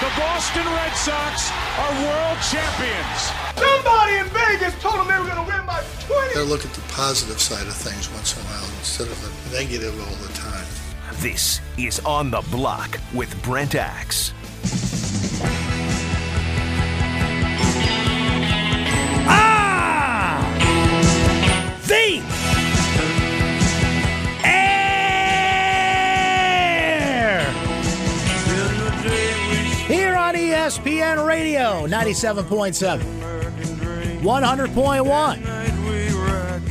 The Boston Red Sox are world champions. Somebody in Vegas told them they were going to win by 20. Gotta look at the positive side of things once in a while instead of the negative all the time. This is On the Block with Brent Axe. ESPN Radio, 97.7, 100.1.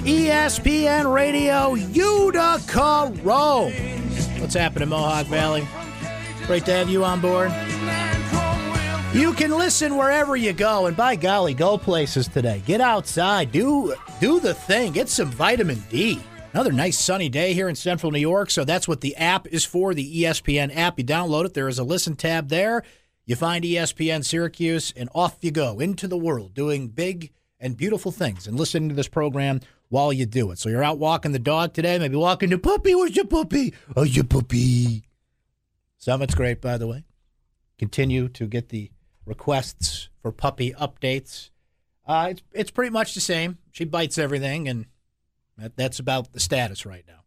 ESPN Radio, Utica Rome. What's happening, Mohawk Valley? Great to have you on board. You can listen wherever you go, and by golly, go places today. Get outside, do do the thing, get some vitamin D. Another nice sunny day here in central New York, so that's what the app is for, the ESPN app. You download it, there is a listen tab there. You find ESPN Syracuse, and off you go into the world, doing big and beautiful things and listening to this program while you do it. So you're out walking the dog today, maybe walking the puppy. Where's your puppy? Oh, your puppy. Summit's great, by the way. Continue to get the requests for puppy updates. Uh, it's it's pretty much the same. She bites everything, and that, that's about the status right now.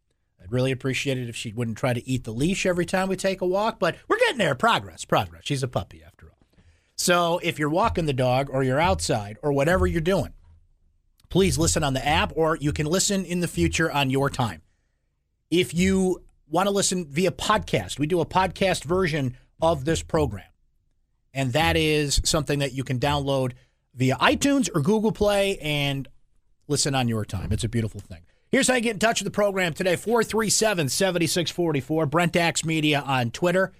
I'd really appreciate it if she wouldn't try to eat the leash every time we take a walk, but we're getting there. Progress, progress. She's a puppy after all. So if you're walking the dog or you're outside or whatever you're doing, please listen on the app or you can listen in the future on your time. If you want to listen via podcast, we do a podcast version of this program. And that is something that you can download via iTunes or Google Play and listen on your time. It's a beautiful thing. Here's how you get in touch with the program today 437 7644. Brent Axe Media on Twitter.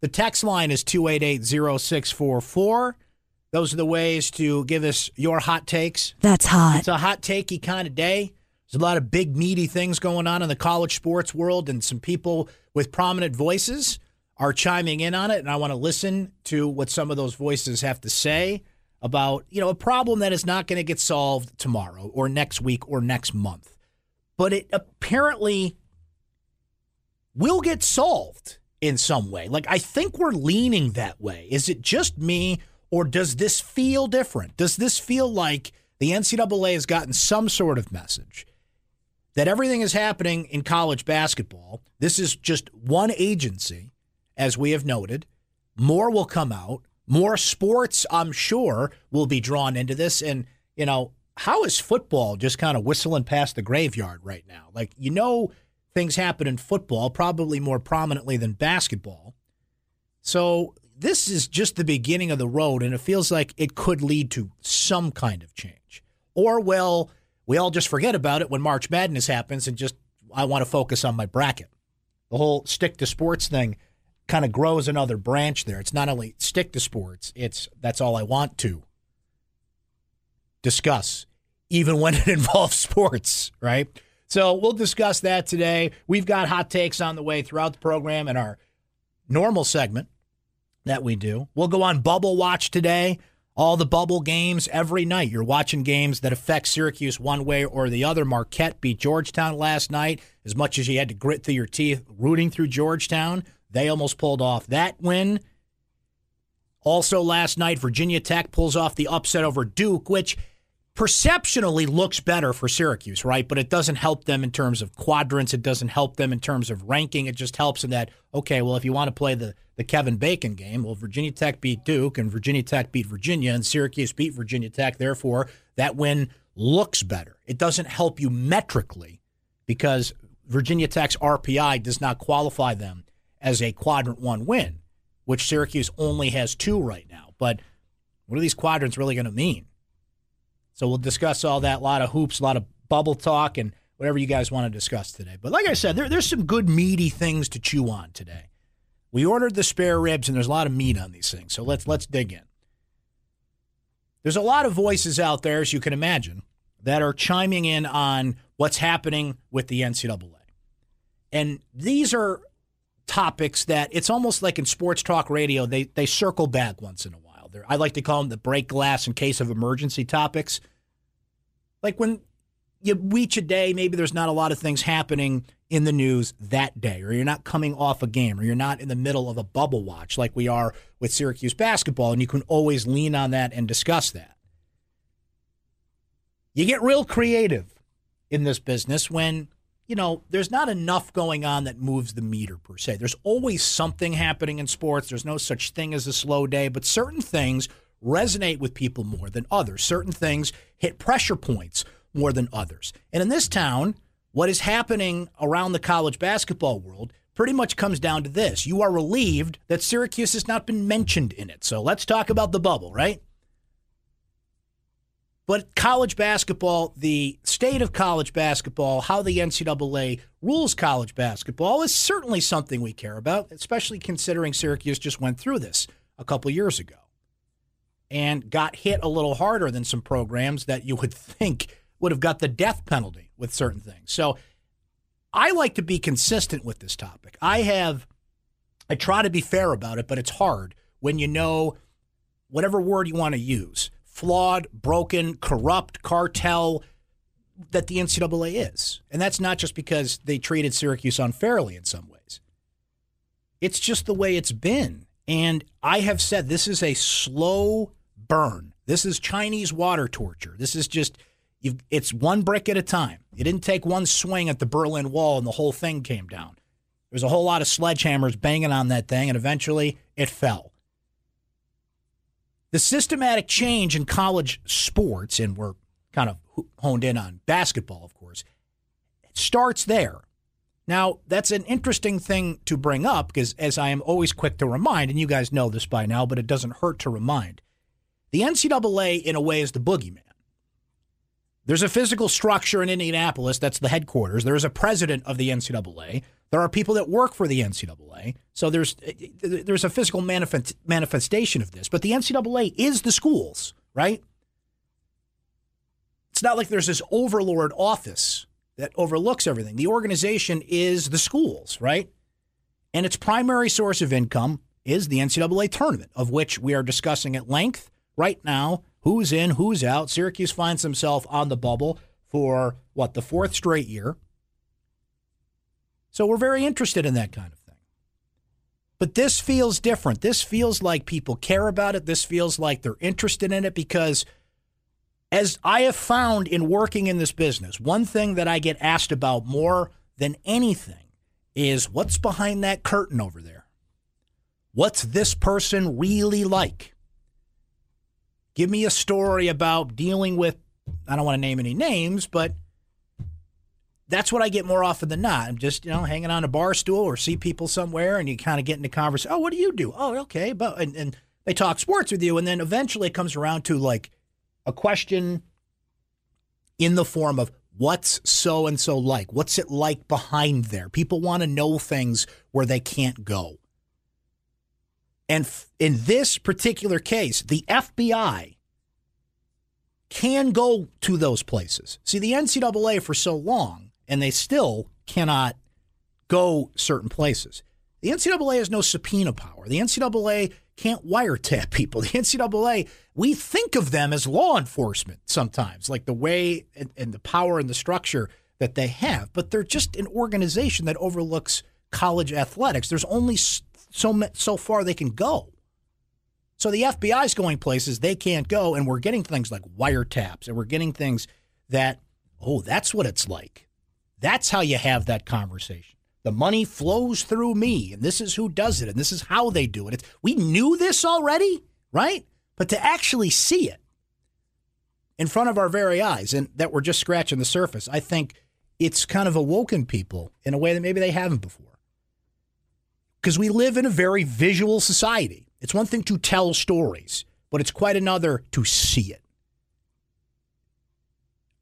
The text line is 288 0644. Those are the ways to give us your hot takes. That's hot. It's a hot takey kind of day. There's a lot of big, meaty things going on in the college sports world, and some people with prominent voices are chiming in on it. And I want to listen to what some of those voices have to say about, you know, a problem that is not going to get solved tomorrow or next week or next month. But it apparently will get solved in some way. Like, I think we're leaning that way. Is it just me, or does this feel different? Does this feel like the NCAA has gotten some sort of message that everything is happening in college basketball? This is just one agency, as we have noted. More will come out. More sports, I'm sure, will be drawn into this. And, you know, how is football just kind of whistling past the graveyard right now? Like, you know, things happen in football probably more prominently than basketball. So this is just the beginning of the road, and it feels like it could lead to some kind of change. Or, well, we all just forget about it when March Madness happens and just, I want to focus on my bracket. The whole stick to sports thing kind of grows another branch there. It's not only stick to sports, it's that's all I want to discuss, even when it involves sports, right? So we'll discuss that today. We've got hot takes on the way throughout the program and our normal segment that we do. We'll go on Bubble Watch today. All the bubble games every night. You're watching games that affect Syracuse one way or the other. Marquette beat Georgetown last night. As much as you had to grit through your teeth rooting through Georgetown, they almost pulled off that win. Also, last night, Virginia Tech pulls off the upset over Duke, which perceptionally looks better for Syracuse, right? But it doesn't help them in terms of quadrants. It doesn't help them in terms of ranking. It just helps in that, okay, well, if you want to play the, the Kevin Bacon game, well, Virginia Tech beat Duke and Virginia Tech beat Virginia and Syracuse beat Virginia Tech. Therefore, that win looks better. It doesn't help you metrically because Virginia Tech's RPI does not qualify them as a quadrant one win, which Syracuse only has two right now. But what are these quadrants really going to mean? So we'll discuss all that. A lot of hoops, a lot of bubble talk, and whatever you guys want to discuss today. But like I said, there, there's some good meaty things to chew on today. We ordered the spare ribs, and there's a lot of meat on these things. So let's let's dig in. There's a lot of voices out there, as you can imagine, that are chiming in on what's happening with the NCAA. And these are topics that it's almost like in sports talk radio, they, they circle back once in a while. They're, I like to call them the break glass in case of emergency topics. Like when you reach a day, maybe there's not a lot of things happening in the news that day, or you're not coming off a game, or you're not in the middle of a bubble watch like we are with Syracuse basketball, and you can always lean on that and discuss that. You get real creative in this business when, you know, there's not enough going on that moves the meter per se. There's always something happening in sports. There's no such thing as a slow day, but certain things resonate with people more than others. Certain things hit pressure points more than others. And in this town, what is happening around the college basketball world pretty much comes down to this. You are relieved that Syracuse has not been mentioned in it. So let's talk about the bubble, right? But college basketball, the state of college basketball, how the NCAA rules college basketball is certainly something we care about, especially considering Syracuse just went through this a couple years ago and got hit a little harder than some programs that you would think would have got the death penalty with certain things. So I like to be consistent with this topic. I have, I try to be fair about it, but it's hard when you know whatever word you want to use flawed, broken, corrupt, cartel that the NCAA is. And that's not just because they treated Syracuse unfairly in some ways, it's just the way it's been. And I have said this is a slow burn. This is Chinese water torture. This is just. it's one brick at a time. You didn't take one swing at the Berlin Wall and the whole thing came down. There was a whole lot of sledgehammers banging on that thing, and eventually it fell. The systematic change in college sports, and we're kind of honed in on basketball, of course, starts there. Now, that's an interesting thing to bring up because, as I am always quick to remind, and you guys know this by now, but it doesn't hurt to remind, the NCAA, in a way, is the boogeyman. There's a physical structure in Indianapolis that's the headquarters. There is a president of the NCAA. There are people that work for the NCAA. So there's eh, eh, there's a physical manifest, manifestation of this. But the NCAA is the schools, right? It's not like there's this overlord office that overlooks everything. The organization is the schools, right? And its primary source of income is the NCAA tournament, of which we are discussing at length right now who's in, who's out. Syracuse finds himself on the bubble for what, the fourth straight year. So we're very interested in that kind of thing. But this feels different. This feels like people care about it. This feels like they're interested in it because, as I have found in working in this business, one thing that I get asked about more than anything is what's behind that curtain over there? What's this person really like? Give me a story about dealing with, I don't want to name any names, but that's what I get more often than not. I'm just, you know, hanging on a bar stool or see people somewhere and you kind of get into conversation. Oh, what do you do? Oh, okay. But, and, and they talk sports with you. And then eventually it comes around to like a question in the form of, What's so and so like? What's it like behind there? People want to know things where they can't go. And in this particular case, the FBI can go to those places. See, the NCAA for so long, and they still cannot go certain places. The NCAA has no subpoena power. The NCAA can't wiretap people. The NCAA, we think of them as law enforcement sometimes, like the way and, and the power and the structure that they have, but they're just an organization that overlooks college athletics. There's only so so far they can go. So the FBI's going places they can't go, and we're getting things like wiretaps, and we're getting things that, oh, that's what it's like. That's how you have that conversation. The money flows through me, and this is who does it, and this is how they do it. It's, we knew this already, right? But to actually see it in front of our very eyes, and that we're just scratching the surface, I think it's kind of awoken people in a way that maybe they haven't before because we live in a very visual society. It's one thing to tell stories, but it's quite another to see it.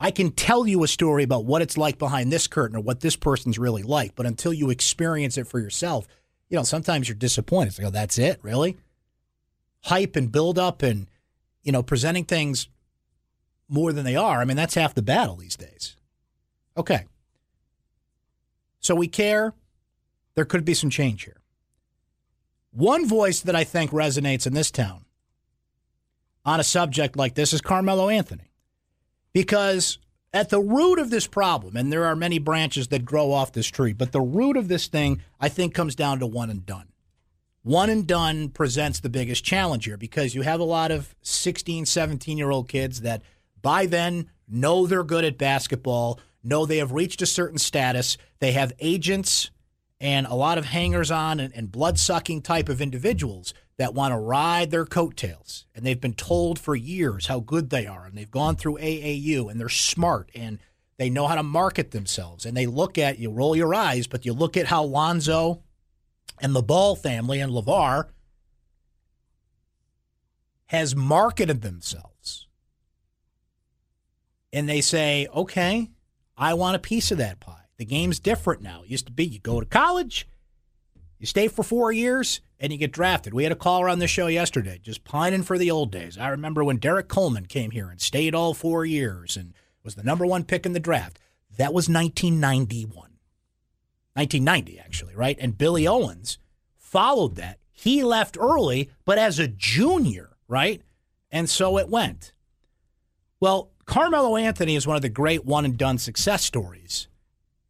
I can tell you a story about what it's like behind this curtain or what this person's really like, but until you experience it for yourself, you know, sometimes you're disappointed. It's like, oh, that's it, really? Hype and build up and, you know, presenting things more than they are. I mean, that's half the battle these days. Okay. So we care. There could be some change here. One voice that I think resonates in this town on a subject like this is Carmelo Anthony. Because at the root of this problem, and there are many branches that grow off this tree, but the root of this thing, I think, comes down to one and done. One and done presents the biggest challenge here because you have a lot of 16, 17 year old kids that by then know they're good at basketball, know they have reached a certain status, they have agents and a lot of hangers on and, and blood sucking type of individuals that want to ride their coattails. And they've been told for years how good they are. And they've gone through AAU and they're smart and they know how to market themselves. And they look at, you roll your eyes, but you look at how Lonzo and the Ball family and LaVar has marketed themselves. And they say, okay, I want a piece of that pie. The game's different now. It used to be you go to college, you stay for four years, and you get drafted. We had a caller on the show yesterday just pining for the old days. I remember when Derrick Coleman came here and stayed all four years and was the number one pick in the draft. That was 1991. 1990, actually, right? And Billy Owens followed that. He left early, but as a junior, right? And so it went. Well, Carmelo Anthony is one of the great one and done success stories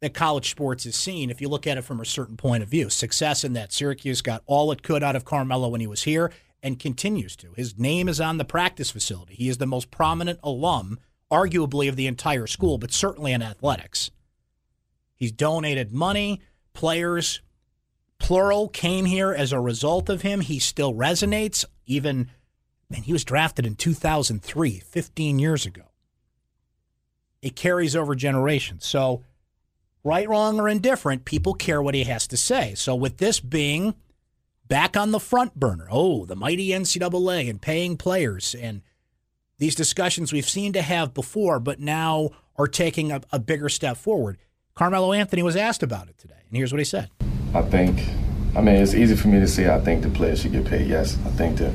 that college sports has seen if you look at it from a certain point of view. Success in that Syracuse got all it could out of Carmelo when he was here and continues to. His name is on the practice facility. He is the most prominent alum, arguably, of the entire school, but certainly in athletics. He's donated money. Players, plural, came here as a result of him. He still resonates, even, and he was drafted in 2003, 15 years ago. It carries over generations. So, right, wrong, or indifferent, people care what he has to say. So, with this being back on the front burner, oh, the mighty NCAA and paying players and these discussions we've seen to have before, but now are taking a, a bigger step forward. Carmelo Anthony was asked about it today, and here's what he said. I think, I mean, it's easy for me to say I think the players should get paid. Yes, I think the,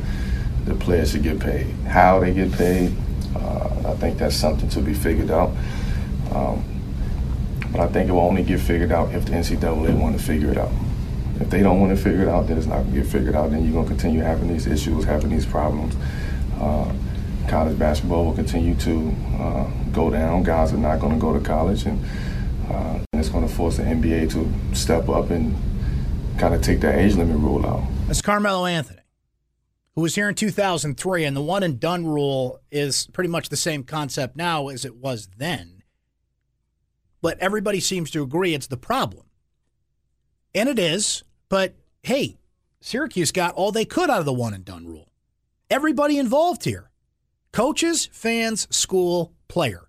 the players should get paid. How they get paid, uh, I think that's something to be figured out. Um, but I think it will only get figured out if the NCAA want to figure it out. If they don't want to figure it out, then it's not going to get figured out. Then you're going to continue having these issues, having these problems. Uh, college basketball will continue to uh, go down. Guys are not going to go to college, and, uh, and it's going to force the NBA to step up and kind of take that age limit rule out. That's Carmelo Anthony, who was here in 2003, and the one and done rule is pretty much the same concept now as it was then but everybody seems to agree it's the problem. And it is, but hey, Syracuse got all they could out of the one and done rule. Everybody involved here coaches, fans, school, player.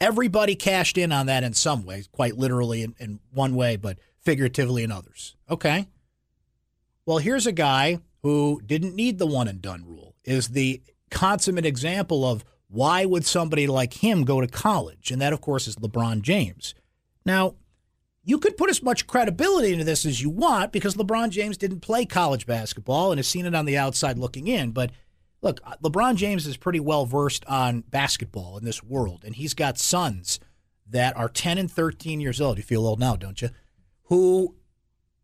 Everybody cashed in on that in some ways, quite literally in, in one way, but figuratively in others. Okay. Well, here's a guy who didn't need the one and done rule, is the consummate example of why would somebody like him go to college? And that, of course, is LeBron James. Now, you could put as much credibility into this as you want because LeBron James didn't play college basketball and has seen it on the outside looking in. But look, uh, LeBron James is pretty well versed on basketball in this world, and he's got sons that are 10 and 13 years old. You feel old now, don't you? Who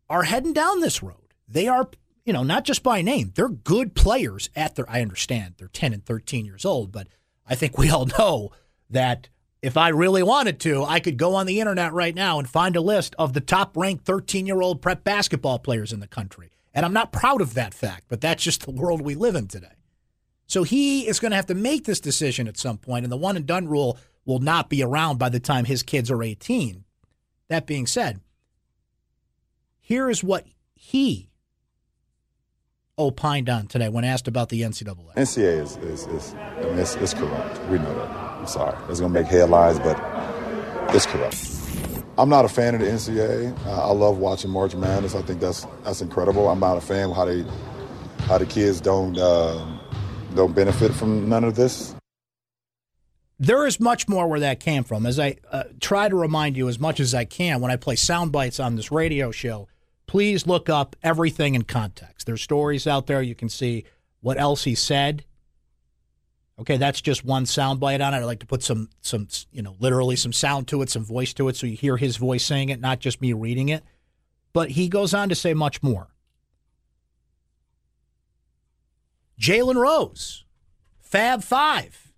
are heading down this road. They are, you know, not just by name, they're good players at their, I understand they're 10 and 13 years old, but I think we all know that if I really wanted to, I could go on the internet right now and find a list of the top ranked 13 year old prep basketball players in the country. And I'm not proud of that fact, but that's just the world we live in today. So he is going to have to make this decision at some point, and the one and done rule will not be around by the time his kids are 18. That being said, here is what he opined on today when asked about the NCAA? NCAA is, is, is I mean, it's, it's corrupt. We know that. I'm sorry. It's going to make headlines, but it's corrupt. I'm not a fan of the NCAA. Uh, I love watching March Madness. I think that's that's incredible. I'm not a fan of how they how the kids don't uh, don't benefit from none of this. there is much more where that came from. As I uh, try to remind you as much as I can when I play sound bites on this radio show, please look up everything in context. There's stories out there you can see what else he said. Okay, that's just one sound bite on it. I like to put some some you know literally some sound to it, some voice to it, so you hear his voice saying it, not just me reading it. But he goes on to say much more. Jalen Rose, Fab Five.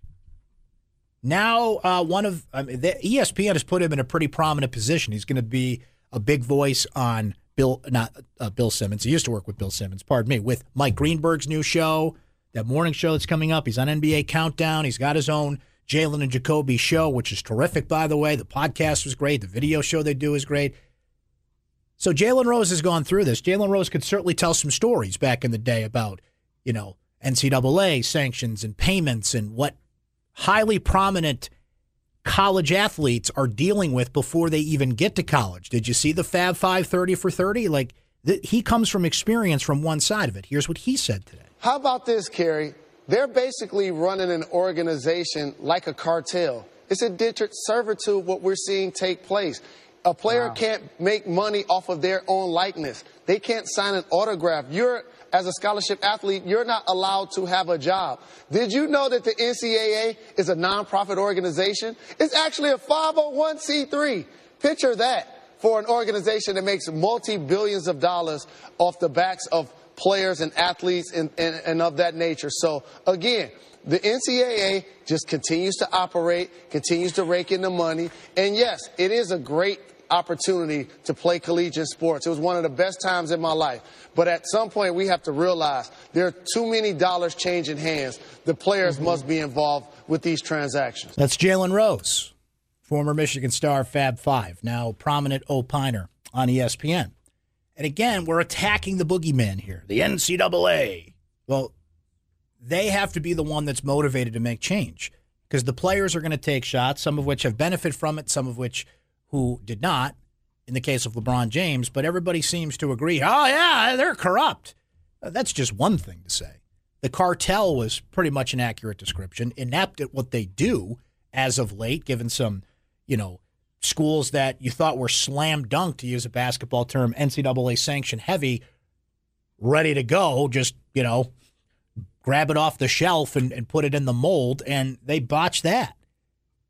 Now, uh, one of I mean, the ESPN has put him in a pretty prominent position. He's going to be a big voice on Bill, not uh, Bill Simmons. He used to work with Bill Simmons. Pardon me, with Mike Greenberg's new show, that morning show that's coming up. He's on NBA Countdown. He's got his own Jalen and Jacoby show, which is terrific, by the way. The podcast was great. The video show they do is great. So Jalen Rose has gone through this. Jalen Rose could certainly tell some stories back in the day about, you know, NCAA sanctions and payments and what highly prominent college athletes are dealing with before they even get to college. Did you see the Fab Five thirty for 30? Like, th- he comes from experience from one side of it. Here's what he said today. How about this, Kerry? They're basically running an organization like a cartel. It's a indentured servitude what we're seeing take place. A player wow. can't make money off of their own likeness. They can't sign an autograph. You're as a scholarship athlete, you're not allowed to have a job. Did you know that the NCAA is a nonprofit organization? It's actually a 501c3. Picture that for an organization that makes multi billions of dollars off the backs of players and athletes and, and, and of that nature. So, again, the NCAA just continues to operate, continues to rake in the money. And yes, it is a great opportunity to play collegiate sports. It was one of the best times in my life. But at some point, we have to realize there are too many dollars changing hands. The players mm-hmm. must be involved with these transactions. That's Jalen Rose, former Michigan star Fab Five, now prominent opiner on ESPN. And again, we're attacking the boogeyman here, the NCAA. Well, they have to be the one that's motivated to make change because the players are going to take shots, some of which have benefited from it, some of which who did not in the case of LeBron James, but everybody seems to agree, oh, yeah, they're corrupt. Uh, that's just one thing to say. The cartel was pretty much an accurate description, inept at what they do as of late, given some, you know, schools that you thought were slam dunk, to use a basketball term, NCAA sanction heavy, ready to go, just, you know, grab it off the shelf and, and put it in the mold, and they botched that.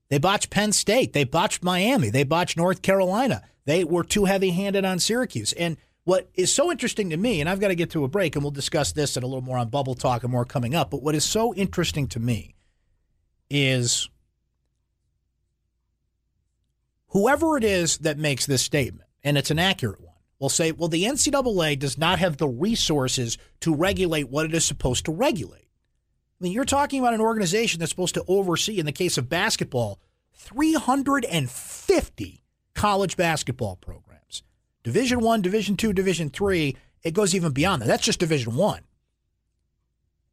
They botched Penn State. They botched Miami. They botched North Carolina. They were too heavy handed on Syracuse. And what is so interesting to me, and I've got to get to a break, and we'll discuss this and a little more on bubble talk and more coming up. But what is so interesting to me is whoever it is that makes this statement, and it's an accurate one, will say, well, the NCAA does not have the resources to regulate what it is supposed to regulate. I mean, you're talking about an organization that's supposed to oversee, in the case of basketball, 350 college basketball programs. Division 1, Division 2, Division 3, it goes even beyond that. That's just Division 1.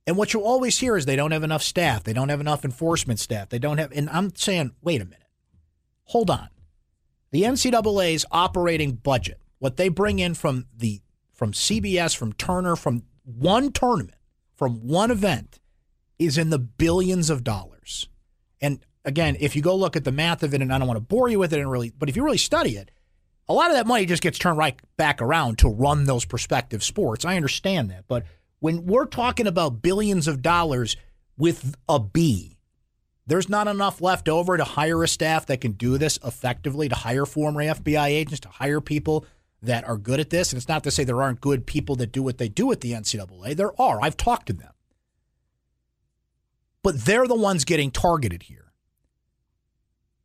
And what you always hear is they don't have enough staff, they don't have enough enforcement staff. They don't have and I'm saying, wait a minute. Hold on. The NCAA's operating budget, what they bring in from the from CBS, from Turner, from one tournament, from one event is in the billions of dollars. And again, if you go look at the math of it, and I don't want to bore you with it and really, but if you really study it, a lot of that money just gets turned right back around to run those prospective sports. I understand that. But when we're talking about billions of dollars with a B, there's not enough left over to hire a staff that can do this effectively, to hire former FBI agents, to hire people that are good at this. And it's not to say there aren't good people that do what they do at the NCAA. There are. I've talked to them but they're the ones getting targeted here,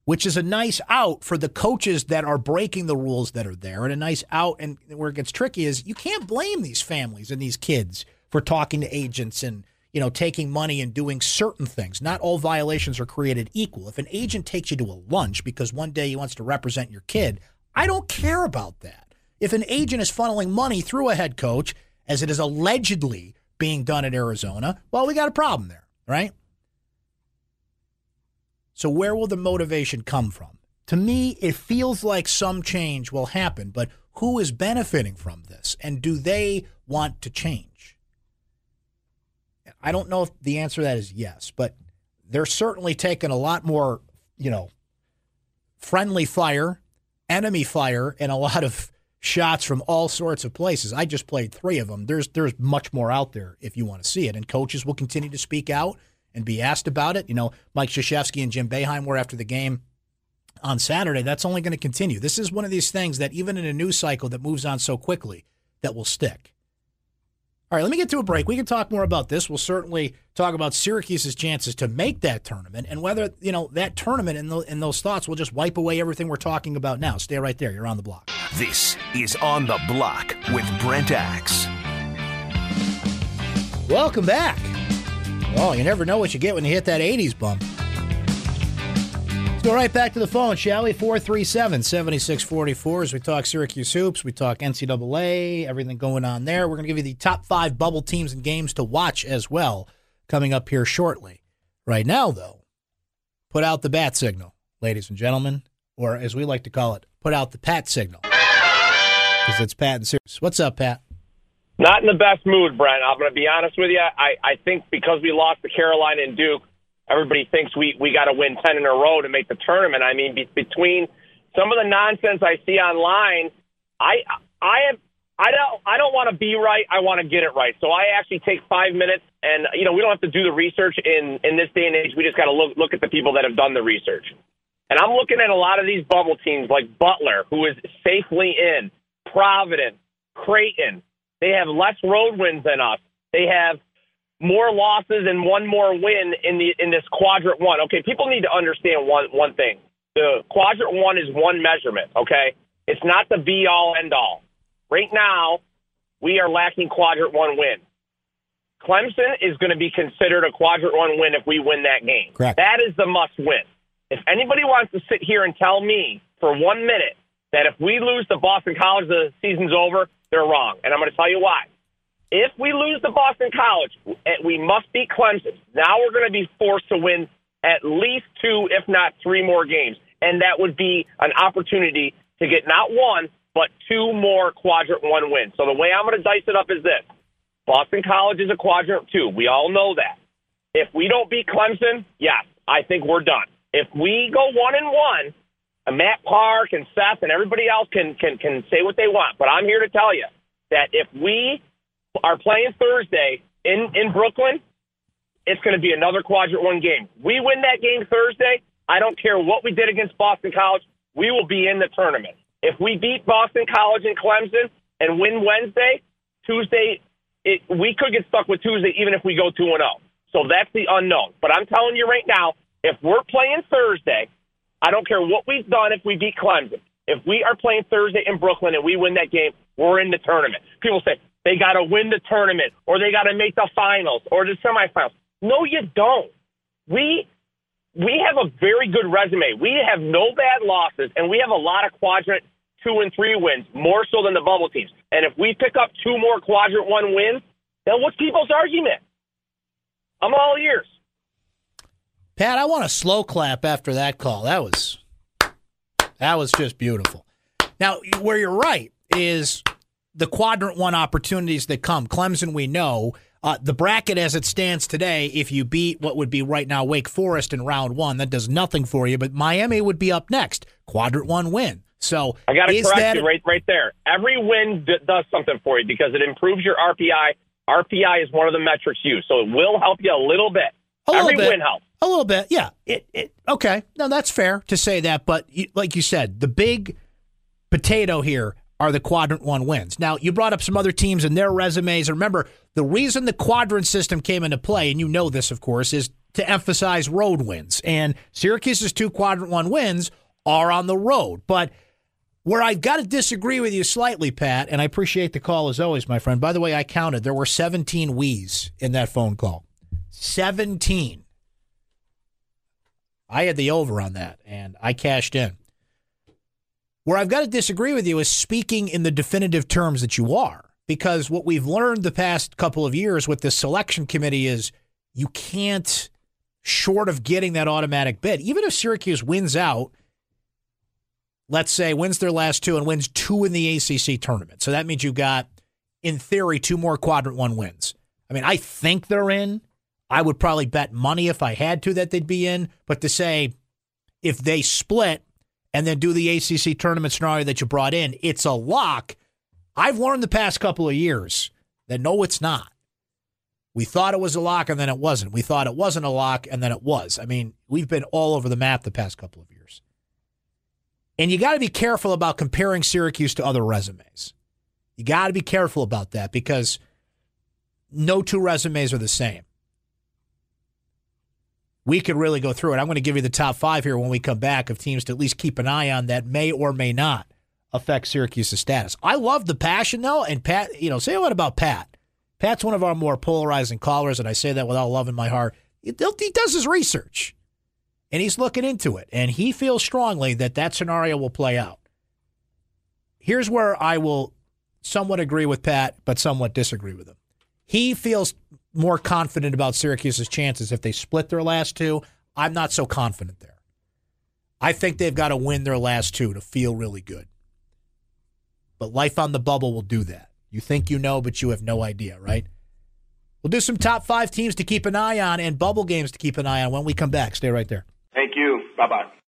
which is a nice out for the coaches that are breaking the rules that are there, and a nice out. And where it gets tricky is you can't blame these families and these kids for talking to agents and you know taking money and doing certain things. Not all violations are created equal. If an agent takes you to a lunch because one day he wants to represent your kid, I don't care about that. If an agent is funneling money through a head coach, as it is allegedly being done in Arizona, well, we got a problem there, right? So, where will the motivation come from? To me, it feels like some change will happen, but who is benefiting from this? And do they want to change? I don't know if the answer to that is yes, but they're certainly taking a lot more, you know, friendly fire, enemy fire, and a lot of shots from all sorts of places. I just played three of them. There's there's much more out there if you want to see it, and coaches will continue to speak out and be asked about it. You know, Mike Krzyzewski and Jim Boeheim were after the game on Saturday. That's only going to continue. This is one of these things that even in a news cycle that moves on so quickly, that will stick. All right, let me get to a break. We can talk more about this. We'll certainly talk about Syracuse's chances to make that tournament and whether, you know, that tournament and, the, and those thoughts will just wipe away everything we're talking about now. Stay right there. You're on the block. This is On the Block with Brent Axe. Welcome back. Oh, you never know what you get when you hit that 80s bump. Let's go right back to the phone, shall we? 437 7644 as we talk Syracuse Hoops, we talk NCAA, everything going on there. We're going to give you the top five bubble teams and games to watch as well coming up here shortly. Right now, though, put out the bat signal, ladies and gentlemen, or as we like to call it, put out the Pat signal. Because it's Pat and Sirius. What's up, Pat? Not in the best mood, Brent. I'm going to be honest with you. I, I think because we lost to Carolina and Duke, everybody thinks we we got to win ten in a row to make the tournament. I mean, be, between some of the nonsense I see online, I I am. I don't. I don't want to be right. I want to get it right. So I actually take five minutes, and you know we don't have to do the research in in this day and age. We just got to look look at the people that have done the research. And I'm looking at a lot of these bubble teams like Butler, who is safely in, Providence, Creighton. They have less road wins than us. They have more losses and one more win in the in this quadrant one. Okay, people need to understand one one thing. The quadrant one is one measurement. Okay, it's not the be all end all. Right now, we are lacking quadrant one win. Clemson is going to be considered a quadrant one win if we win that game. Correct. That is the must win. If anybody wants to sit here and tell me for one minute that if we lose to Boston College, the season's over, they're wrong. And I'm going to tell you why. If we lose to Boston College, eh, we must beat Clemson. Now we're going to be forced to win at least two, if not three more games. And that would be an opportunity to get not one, but two more quadrant one wins. So the way I'm going to dice it up is this Boston College is a quadrant two. We all know that. If we don't beat Clemson, yes, I think we're done. If we go one and one, Matt Park and Seth and everybody else can, can, can say what they want. But I'm here to tell you that if we are playing Thursday in, in Brooklyn, it's going to be another quadrant one game. We win that game Thursday. I don't care what we did against Boston College. We will be in the tournament. If we beat Boston College and Clemson and win Wednesday, Tuesday, it, we could get stuck with Tuesday even if we go 2 0. So that's the unknown. But I'm telling you right now, if we're playing Thursday, I don't care what we've done if we beat Clemson. If we are playing Thursday in Brooklyn and we win that game, we're in the tournament. People say, they got to win the tournament or they got to make the finals or the semifinals. No, you don't. We we have a very good resume. We have no bad losses, and we have a lot of quadrant two and three wins, more so than the bubble teams. And if we pick up two more quadrant one wins, then what's people's argument? I'm all ears. Pat, I want a slow clap after that call. That was that was just beautiful. Now, where you're right is the quadrant one opportunities that come. Clemson, we know. Uh, the bracket as it stands today, if you beat what would be right now Wake Forest in round one, that does nothing for you. But Miami would be up next, quadrant one win. So I got to correct that, you right, right there. Every win d- does something for you because it improves your RPI. RPI is one of the metrics used, so it will help you a little bit. A Every bit. win helps. A little bit, yeah. It, it okay. No, that's fair to say that, but you, like you said, the big potato here are the quadrant one wins. Now, you brought up some other teams and their resumes. Remember, the reason the quadrant system came into play, and you know this, of course, is to emphasize road wins. And Syracuse's two quadrant one wins are on the road. But where I've got to disagree with you slightly, Pat, and I appreciate the call as always, my friend. By the way, I counted. There were 17 we's in that phone call. 17. I had the over on that, and I cashed in. Where I've got to disagree with you is speaking in the definitive terms that you are, because what we've learned the past couple of years with this selection committee is you can't, short of getting that automatic bid, even if Syracuse wins out, let's say wins their last two and wins two in the ACC tournament. So that means you've got, in theory, two more quadrant one wins. I mean, I think they're in. I would probably bet money if I had to that they'd be in. But to say if they split and then do the ACC tournament scenario that you brought in, it's a lock. I've learned the past couple of years that no, it's not. We thought it was a lock and then it wasn't. We thought it wasn't a lock and then it was. I mean, we've been all over the map the past couple of years. And you got to be careful about comparing Syracuse to other resumes. You got to be careful about that because no two resumes are the same. We could really go through it. I'm going to give you the top five here when we come back of teams to at least keep an eye on that may or may not affect Syracuse's status. I love the passion though, and Pat, you know, say what about Pat? Pat's one of our more polarizing callers, and I say that without love in my heart. He does his research, and he's looking into it, and he feels strongly that that scenario will play out. Here's where I will somewhat agree with Pat, but somewhat disagree with him. He feels more confident about Syracuse's chances if they split their last two. I'm not so confident there. I think they've got to win their last two to feel really good. But life on the bubble will do that. You think you know, but you have no idea, right? We'll do some top five teams to keep an eye on and bubble games to keep an eye on when we come back. Stay right there. Thank you. Bye bye.